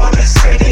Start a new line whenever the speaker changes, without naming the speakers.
wanna say